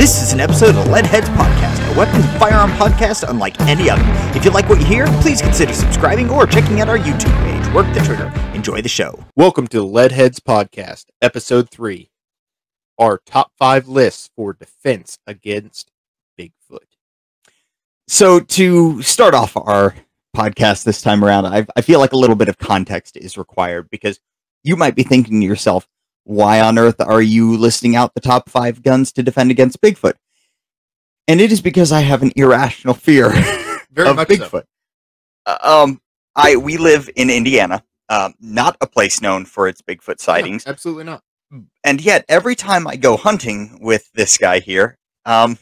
This is an episode of the Leadheads Podcast, a weapons and firearm podcast unlike any other. If you like what you hear, please consider subscribing or checking out our YouTube page. Work the trigger. Enjoy the show. Welcome to the Leadheads Podcast, Episode 3. Our top five lists for defense against Bigfoot. So, to start off our podcast this time around, I, I feel like a little bit of context is required because you might be thinking to yourself, why on earth are you listing out the top five guns to defend against Bigfoot? And it is because I have an irrational fear Very of much so. Bigfoot. Uh, um, I we live in Indiana, um, not a place known for its Bigfoot sightings, No, absolutely not. and yet every time I go hunting with this guy here, um,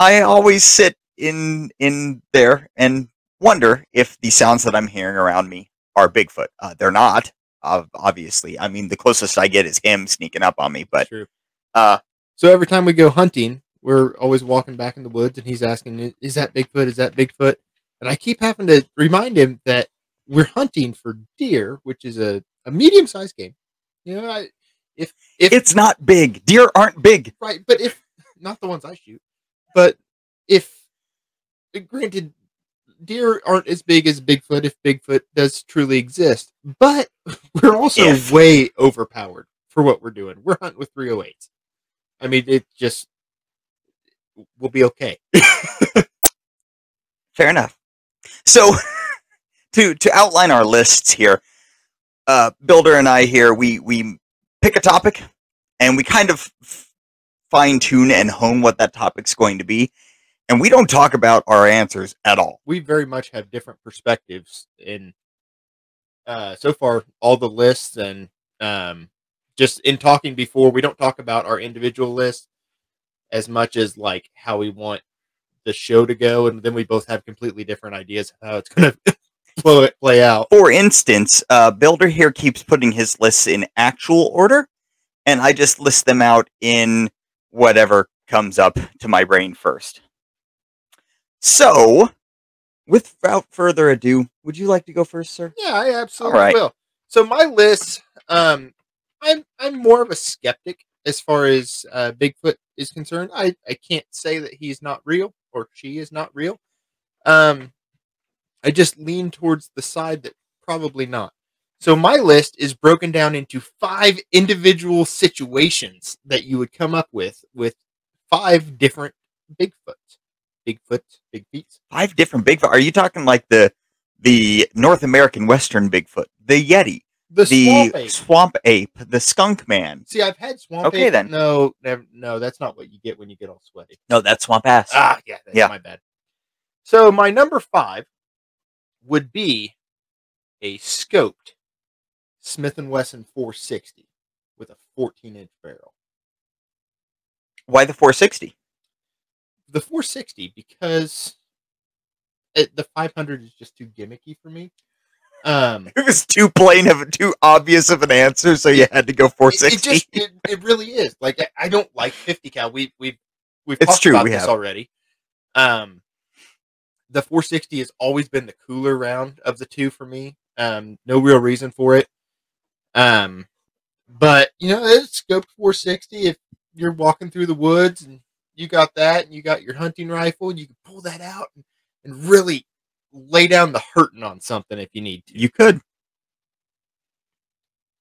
I always sit in in there and wonder if the sounds that I'm hearing around me are Bigfoot. Uh, they're not, obviously. I mean, the closest I get is him sneaking up on me, but True. uh, So every time we go hunting, we're always walking back in the woods and he's asking, Is that Bigfoot? Is that Bigfoot? And I keep having to remind him that we're hunting for deer, which is a, a medium sized game. You know, I, if, if it's not big. Deer aren't big. Right, but if not the ones I shoot, but if granted, deer aren't as big as Bigfoot if Bigfoot does truly exist, but we're also If. way overpowered for what we're doing. We're hunting with 308s. I mean, it just we'll be okay. Fair enough. So, to to outline our lists here, uh, Builder and I here we we pick a topic, and we kind of fine tune and hone what that topic's going to be, and we don't talk about our answers at all. We very much have different perspectives in uh so far all the lists and um just in talking before we don't talk about our individual lists as much as like how we want the show to go and then we both have completely different ideas of how it's going to play, play out For instance, uh, Builder here keeps putting his lists in actual order, and I just list them out in whatever comes up to my brain first. So, without further ado, would you like to go first, sir? yeah i absolutely All right. will. So my list um i'm i'm more of a skeptic as far as uh bigfoot is concerned. I i can't say that he's not real or she is not real. Um i just lean towards the side that probably not. So my list is broken down into five individual situations that you would come up with with five different bigfoots bigfoot big feet Five different Bigfoot. Are you talking like the the North American Western Bigfoot, the Yeti, the, the swamp ape. swamp ape, the skunk man? See, I've had swamp Okay, ape. then. No, never, no, that's not what you get when you get all sweaty. No, that's swamp ass. Ah, yeah, that's Yeah. my bad. So my number five would be a scoped Smith and Wesson 460 with a 14 inch barrel. Why the 460? The 460 because it, the 500 is just too gimmicky for me. Um, It was too plain of too obvious of an answer, so you had to go It, it 460. just it, it really is. Like I, I don't like 50 cal. We we've we've It's talked true, about we this have. already. Um the 460 has always been the cooler round of the two for me. Um no real reason for it. Um but you know, it's scoped 460 if you're walking through the woods and you got that and you got your hunting rifle, and you can pull that out and, and really lay down the hurting on something if you need to. you could.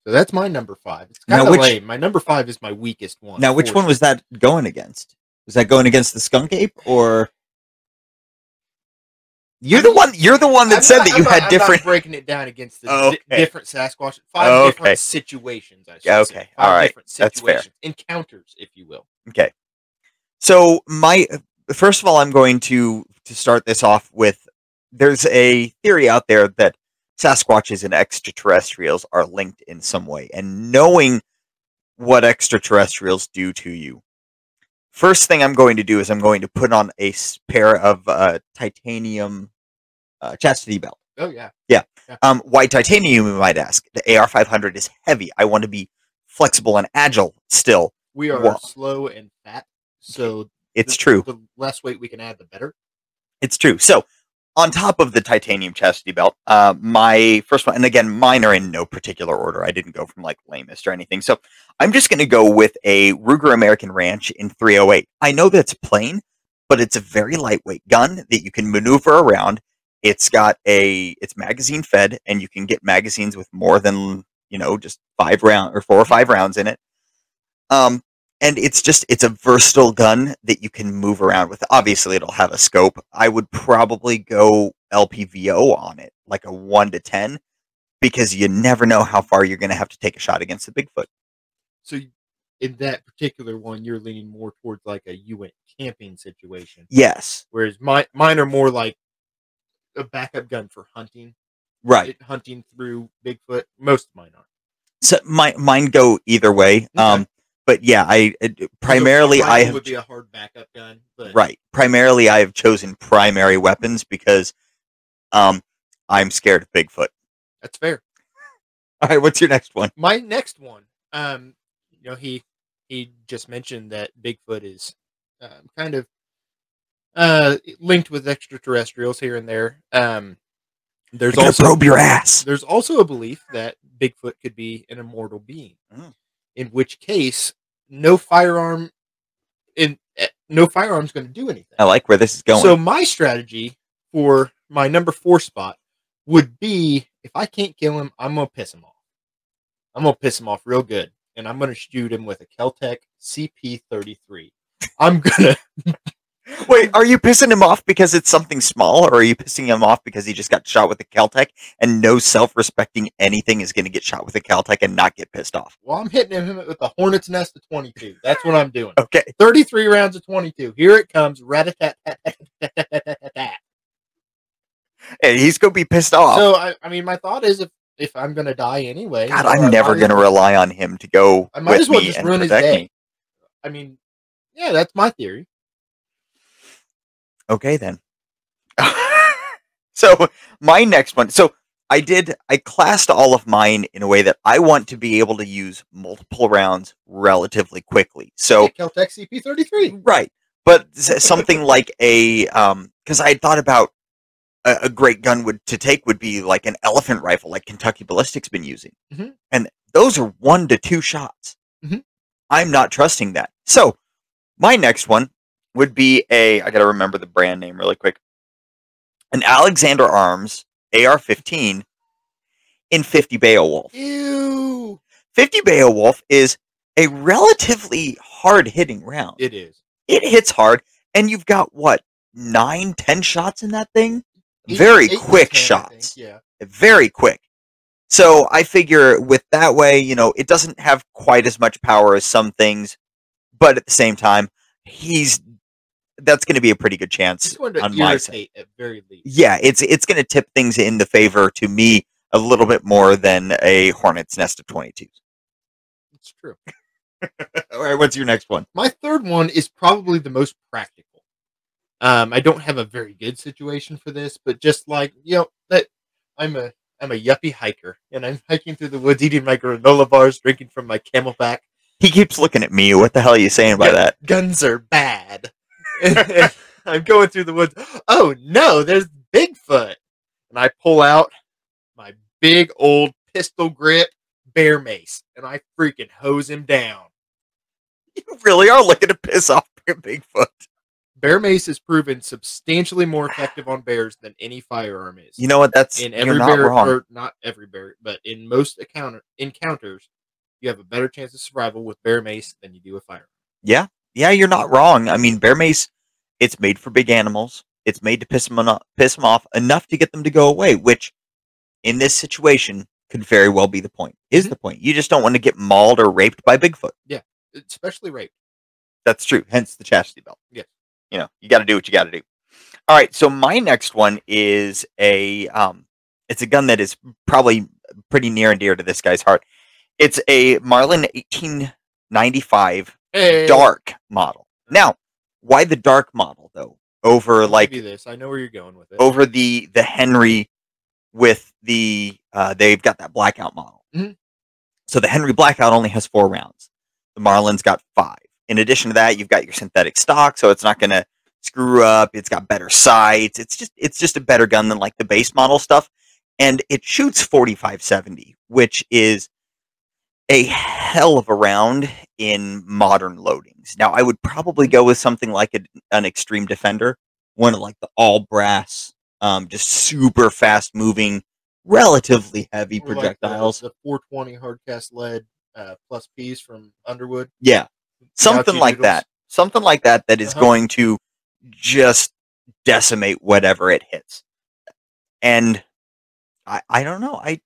So that's my number five. It's kind of lame. My number five is my weakest one. Now, which one was that going against? Was that going against the skunk ape or? You're the one. You're the one that I'm said not- that I'm you not- had I'm different. Not breaking it down against the Oh, di- different Sasquatch. Five okay. different situations. I should Yeah, say. okay. Five All right. different That's fair. situations, encounters, if you will. Okay. So my first of all, I'm going to to start this off with. There's a theory out there that Sasquatches and extraterrestrials are linked in some way, and knowing what extraterrestrials do to you. First thing I'm going to do is I'm going to put on a pair of uh, titanium uh, chastity belt. Oh yeah. Yeah. Um, why titanium, you might ask? The AR500 is heavy. I want to be flexible and agile still. We are Wha- slow and fat, so It's the- true. The less weight we can add, the better. It's true. So on top of the titanium chastity belt, uh, my first one, and again, mine are in no particular order. I didn't go from like lamest or anything. So I'm just going to go with a Ruger American Ranch in 308. I know that's plain, but it's a very lightweight gun that you can maneuver around. It's got a, it's magazine fed, and you can get magazines with more than you know just five round or four or five rounds in it. Um, and it's just it's a versatile gun that you can move around with. Obviously, it'll have a scope. I would probably go LPVO on it, like a one to ten, because you never know how far you're going to have to take a shot against the Bigfoot. So in that particular one, you're leaning more towards like a you went camping situation, Yes, whereas my mine are more like a backup gun for hunting, right. it- hunting through Bigfoot. Most of mine are. So my mine go either way. Um, but yeah, I it, primarily So I have would be a hard backup gun, but right. Primarily, I have chosen primary weapons because um I'm scared of Bigfoot. that's fair. All right, what's your next one? my next one um you know he he just mentioned that bigfoot is um, kind of uh linked with extraterrestrials here and there um there's also probe your ass. there's also a belief that bigfoot could be an immortal being Mm. In which case no firearm in eh, no firearm's going to do anything I like where this is going. so my strategy for my number four spot would be if I can't kill him, I'm gonna piss him off. I'm gonna piss him off real good, and I'm gonna shoot him with a Keltec CP33. I'm gonna Wait, are you pissing him off because it's something small, or are you pissing him off because he just got shot with a Keltec and no self-respecting anything is going to get shot with a Keltec and not get pissed off? well, I'm hitting him with a hornet's nest of 22. That's what I'm doing. Okay, 33 rounds of 22. Here it comes. Hey, he's going to be pissed off. So I, I mean, my thought is if if I'm gonna die anyway, God, I'm never going to rely on him to go I might with as well me just and ruin his day. me. I mean, yeah, that's my theory. Okay, then. so my next one. So I did. I classed all of mine in a way that I want to be able to use multiple rounds relatively quickly. So Yeah, Keltec CP33. Right. But something like a um because I had thought about a, a great gun would to take would be like an elephant rifle, like Kentucky Ballistic's been using, Mhm. and those are one to two shots. Mhm. I'm not trusting that. So my next one would be a I got to remember the brand name really quick. An Alexander Arms AR-15 in 50 Beowulf. Ew. 50 Beowulf is a relatively hard hitting round It is. it hits hard and you've got what nine ten shots in that thing Eight- very eight quick 10, shots Yeah. very quick so i figure with that way you know it doesn't have quite as much power as some things but at the same time he's that's going to be a pretty good chance Just wanted to on my side at very least. yeah it's it's going to tip things in the favor to me a little bit more than a hornet's nest of 22s It's true. all right what's your next one My third one is probably the most practical. Um, I don't have a very good situation for this, but just like you know that I'm a I'm a yuppie hiker, and I'm hiking through the woods, eating my granola bars, drinking from my CamelBak. he keeps looking at me what the hell are you saying by Gun- that Guns are bad. And I'm going through the woods. Oh no, there's Bigfoot, and I pull out my big old pistol grip bear mace, and I freaking hose him down. you really are looking to piss off bigfoot Bear mace has proven substantially more effective on bears than any firearm is. You know what? That's in every not bear, wrong. or not every bear, but in most encounter encounters, you have a better chance of survival with bear mace than you do with fire. yeah, yeah, you're not wrong. I mean, bear mace, it's made for big animals. It's made to piss them off, piss them off enough to get them to go away. Which, in this situation, could very well be the point. Is Mhm. the point? You just don't want to get mauled or raped by Bigfoot. Yeah. Especially rape. That's true. Hence the chastity belt. Yes. You know, you got to do what you got to do. All right. So my next one is a um, it's a gun that is probably pretty near and dear to this guy's heart. It's a Marlin 1895 Hey, dark model. Now, why the dark model though? Over like this. I know where you're going with it. over the the Henry with the uh, they've got that blackout model. Mhm. So the Henry blackout only has four rounds. The Marlin's got five. In addition to that, you've got your synthetic stock, so it's not going to screw up. It's got better sights. It's just it's just a better gun than like the base model stuff, and it shoots 4570, which is a hell of a round in modern loadings. Now, I would probably go with something like a, an Xtreme Defender, one of like the all brass, um, just super fast moving, relatively heavy Or like the- projectiles. the, 420 hardcast lead uh, plus P's from Underwood. Yeah, something like that. Something like that that is Uh-huh. going to just decimate whatever it hits. And I I don't know. I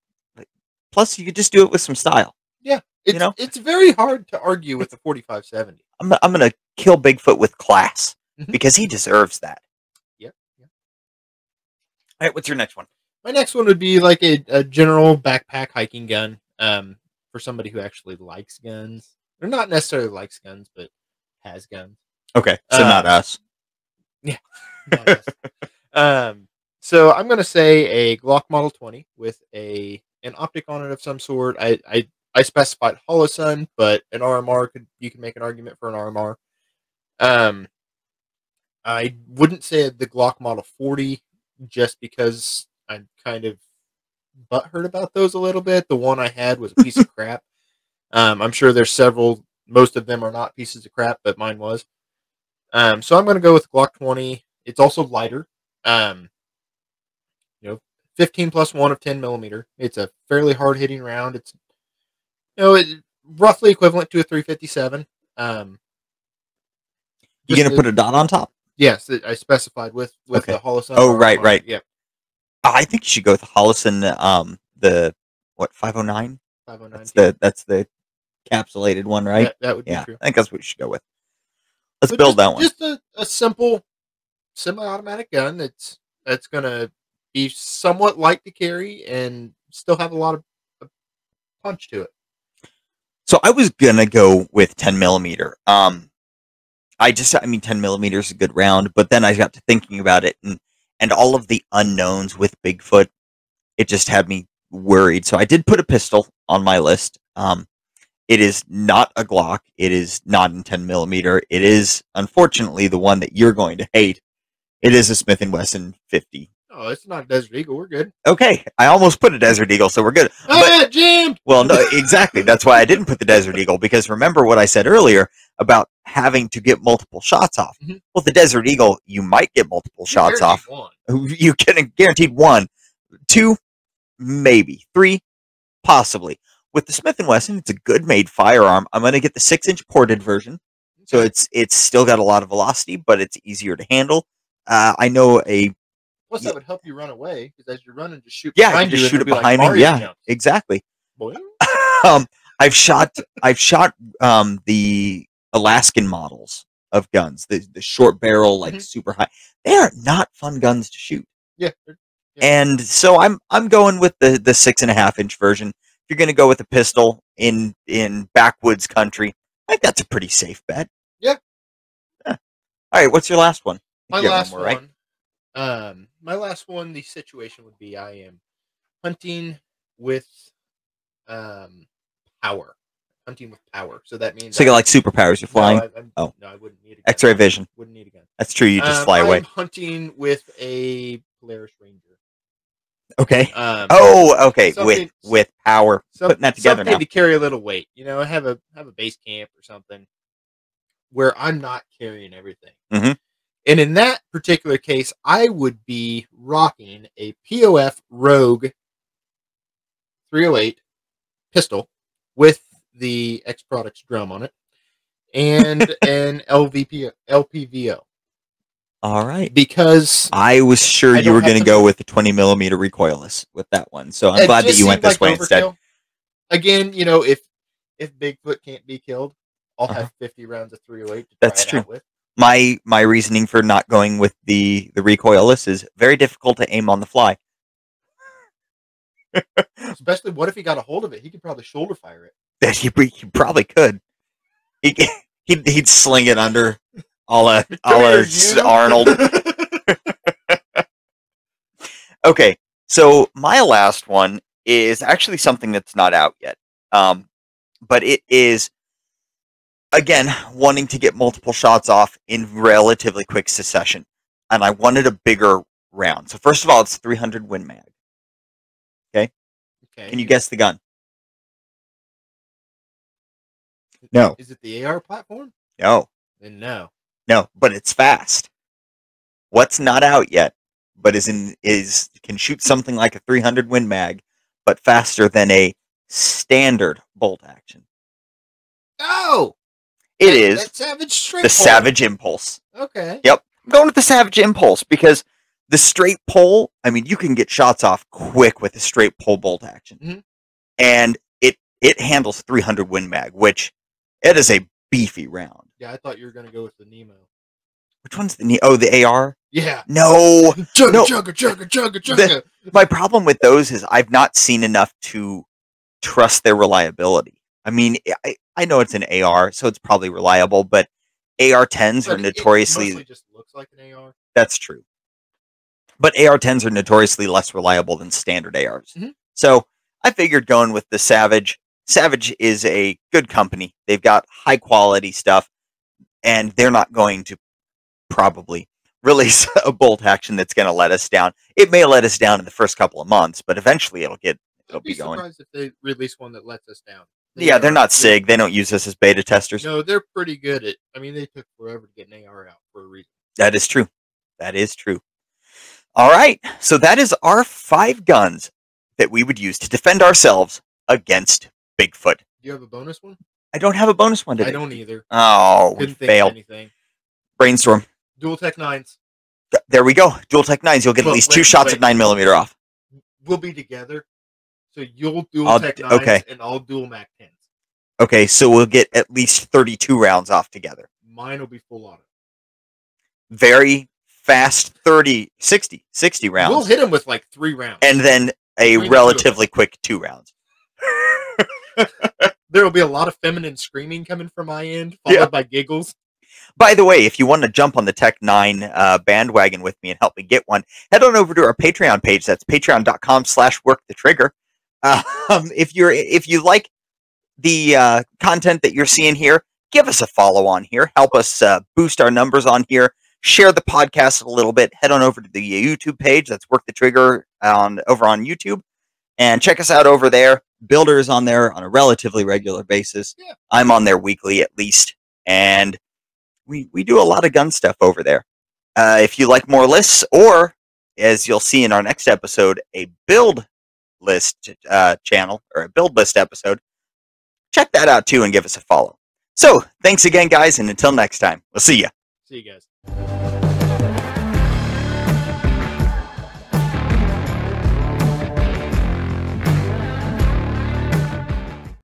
plus you could just do it with some style. Yeah, it's, know? it's very hard to argue with the 4570. I'm I'm gonna kill Bigfoot with class Mhm. because he deserves that. Yep, yep. All right, what's your next one? My next one would be like a, a general backpack hiking gun um, for somebody who actually likes guns. Or not necessarily likes guns, but has guns. Okay, so not Uh, us. Not us. um, so I'm going to say a Glock Model 20 with a an optic on it of some sort. I I, I specified Holosun, but an RMR could you can make an argument for an RMR. Um, I wouldn't say the Glock Model 40 just because I'm kind of butthurt about those a little bit. The one I had was a piece of crap. Um, I'm sure there's several. Most of them are not pieces of crap, but mine was. Um, so I'm going to go with Glock 20. It's also lighter. Um, you know, 15 plus one of 10 millimeter. It's a fairly hard hitting round. It's know it, roughly equivalent to a 357. Um, You gonna put a dot on top? Yes, I specified with with Okay. the Holosun. Oh, right, right. Yep, Oh, I think you should go with Holosun. Um, the what 509? 509. That's the that's the capsulated one, right? That, that would be Yeah, true. I think that's what you should go with. Let's But build just, that one. Just a, a simple semi-automatic gun that's that's gonna be somewhat light to carry and still have a lot of punch to it. So I was gonna go with 10 millimeter. Um, I just, I mean, 10 millimeter is a good round, but then I got to thinking about it, and and all of the unknowns with Bigfoot, it just had me worried. So I did put a pistol on my list. Um, it is not a Glock. It is not in 10 millimeter. It is unfortunately the one that you're going to hate. It is a Smith and Wesson 50. Oh, it's not a Desert Eagle. We're good. Okay, I almost put a Desert Eagle, so we're good. Ah, it jammed. Well, no, exactly. That's why I didn't put the Desert Eagle because remember what I said earlier about having to get multiple shots off. Mhm. Well, the Desert Eagle, you might get multiple shots off. One. You can guaranteed one, two, maybe three, possibly. With the Smith and Wesson, it's a good made firearm. I'm going to get the six inch ported version, so it's it's still got a lot of velocity, but it's easier to handle. Uh, I know a Plus, yeah. that would help you run away because as you're running, just shoot. yeah, behind can just shoot it behind like me. Yeah, jumps. exactly. Um, I've shot I've shot um, the Alaskan models of guns, the the short barrel, like Mhm. super high. They are not fun guns to shoot, Yeah. and so I'm I'm going with the the six and a half inch version. If you're going to go with a pistol in in backwoods country, I think that's a pretty safe bet. Yeah. Yeah. All right, what's your last one? My You last one. right? Um, my last one. The situation would be I am hunting with um power. Hunting with power. So that means So you I- got like superpowers. You're flying. I, I'm- Oh. no, I wouldn't need a gun. X-ray vision. Wouldn't need a gun. That's true. You just Um, fly I'm away. hunting with a Polaris Ranger. Okay. Um, Oh, okay. with with power. some- Putting that together something now. to carry a little weight. You know, have a have a base camp or something where I'm not carrying everything. Mhm. And in that particular case, I would be rocking a POF Rogue 308 pistol with the X Products drum on it and an LVP LPVO All right. because I was sure I you were going to go with the 20 millimeter recoilless with that one. So I'm glad that you went this way like instead. Again, you know, if if Bigfoot can't be killed, I'll Uh-huh. have 50 rounds of 308 to try That's it true. out with. My my reasoning for not going with the the recoilless is very difficult to aim on the fly. Especially, what if he got a hold of it? He could probably shoulder fire it. That he, he probably could. He he'd, he'd sling it under a la, a Come la here, S- you. Arnold. Okay, so my last one is actually something that's not out yet. Um, but it is again, wanting to get multiple shots off in relatively quick succession, and I wanted a bigger round. So first of all, it's 300 Win Mag. Okay. Okay. Can you guess the gun? No. Is it the AR platform? No, Then no. no, but it's fast. What's not out yet, but is in is can shoot something like a 300 Win Mag, but faster than a standard bolt action. Oh, It that- is that Savage straight the pole. Savage Impulse. Okay. Yep. I'm going with the Savage Impulse because the straight pull, I mean, you can get shots off quick with a straight pull bolt action. Mhm. And it it handles 300 Win Mag, which it is a beefy round. Yeah, I thought you were gonna go with the Nemo. Which one's the Nemo? oh the AR? Yeah. No. Chugga No. chugga chugga chugga The- My problem with those is I've not seen enough to trust their reliability. I mean, I, I know it's an AR, so it's probably reliable, but AR-10s are But it- it notoriously just looks like an AR. That's true. But AR-10s are notoriously less reliable than standard ARs. Mhm. So I figured going with the Savage. Savage is a good company. They've got high quality stuff, and they're not going to probably release a bolt action that's going to let us down. It may let us down in the first couple of months, but eventually it'll get it'll I'd be be going. surprised if they release one that lets us down. They Yeah, they're not SIG. They don't use us as beta testers. No, they're pretty good at. I mean, they took forever to get an AR out for a reason. That is true. That is true. All right. So that is our five guns that we would use to defend ourselves against Bigfoot. Do you have a bonus one? I don't have a bonus one today. I don't either. Oh, we Couldn't of failed. anything. Brainstorm. Dual Tech Nines. Th- There we go. Dual Tech Nines. You'll get at Well, least wait, two shots wait. of nine millimeter off. We'll be together. So you'll dual I'll Tech d- Nines okay. and I'll dual Mac 10s. Okay, so we'll get at least 32 rounds off together. Mine will be full auto. Very fast 30, 60, 60 rounds. We'll hit him with like three rounds. and then a two relatively quick two rounds. there will be a lot of feminine screaming coming from my end, followed Yeah. by giggles. By the way, if you want to jump on the Tech 9 uh, bandwagon with me and help me get one, head on over to our Patreon page. That's patreon.com slash work the trigger. Um, if you're if you like the uh, content that you're seeing here, give us a follow on here. Help us uh, boost our numbers on here. Share the podcast a little bit. Head on over to the YouTube page. That's Work the Trigger on over on YouTube. And check us out over there. Builder is on there on a relatively regular basis. Yeah. I'm on there weekly at least. And we we do a lot of gun stuff over there. Uh, if you like more lists, or as you'll see in our next episode, a build list uh, channel or a build list episode, check that out too and give us a follow. So thanks again, guys, and until next time, we'll see you. See you guys.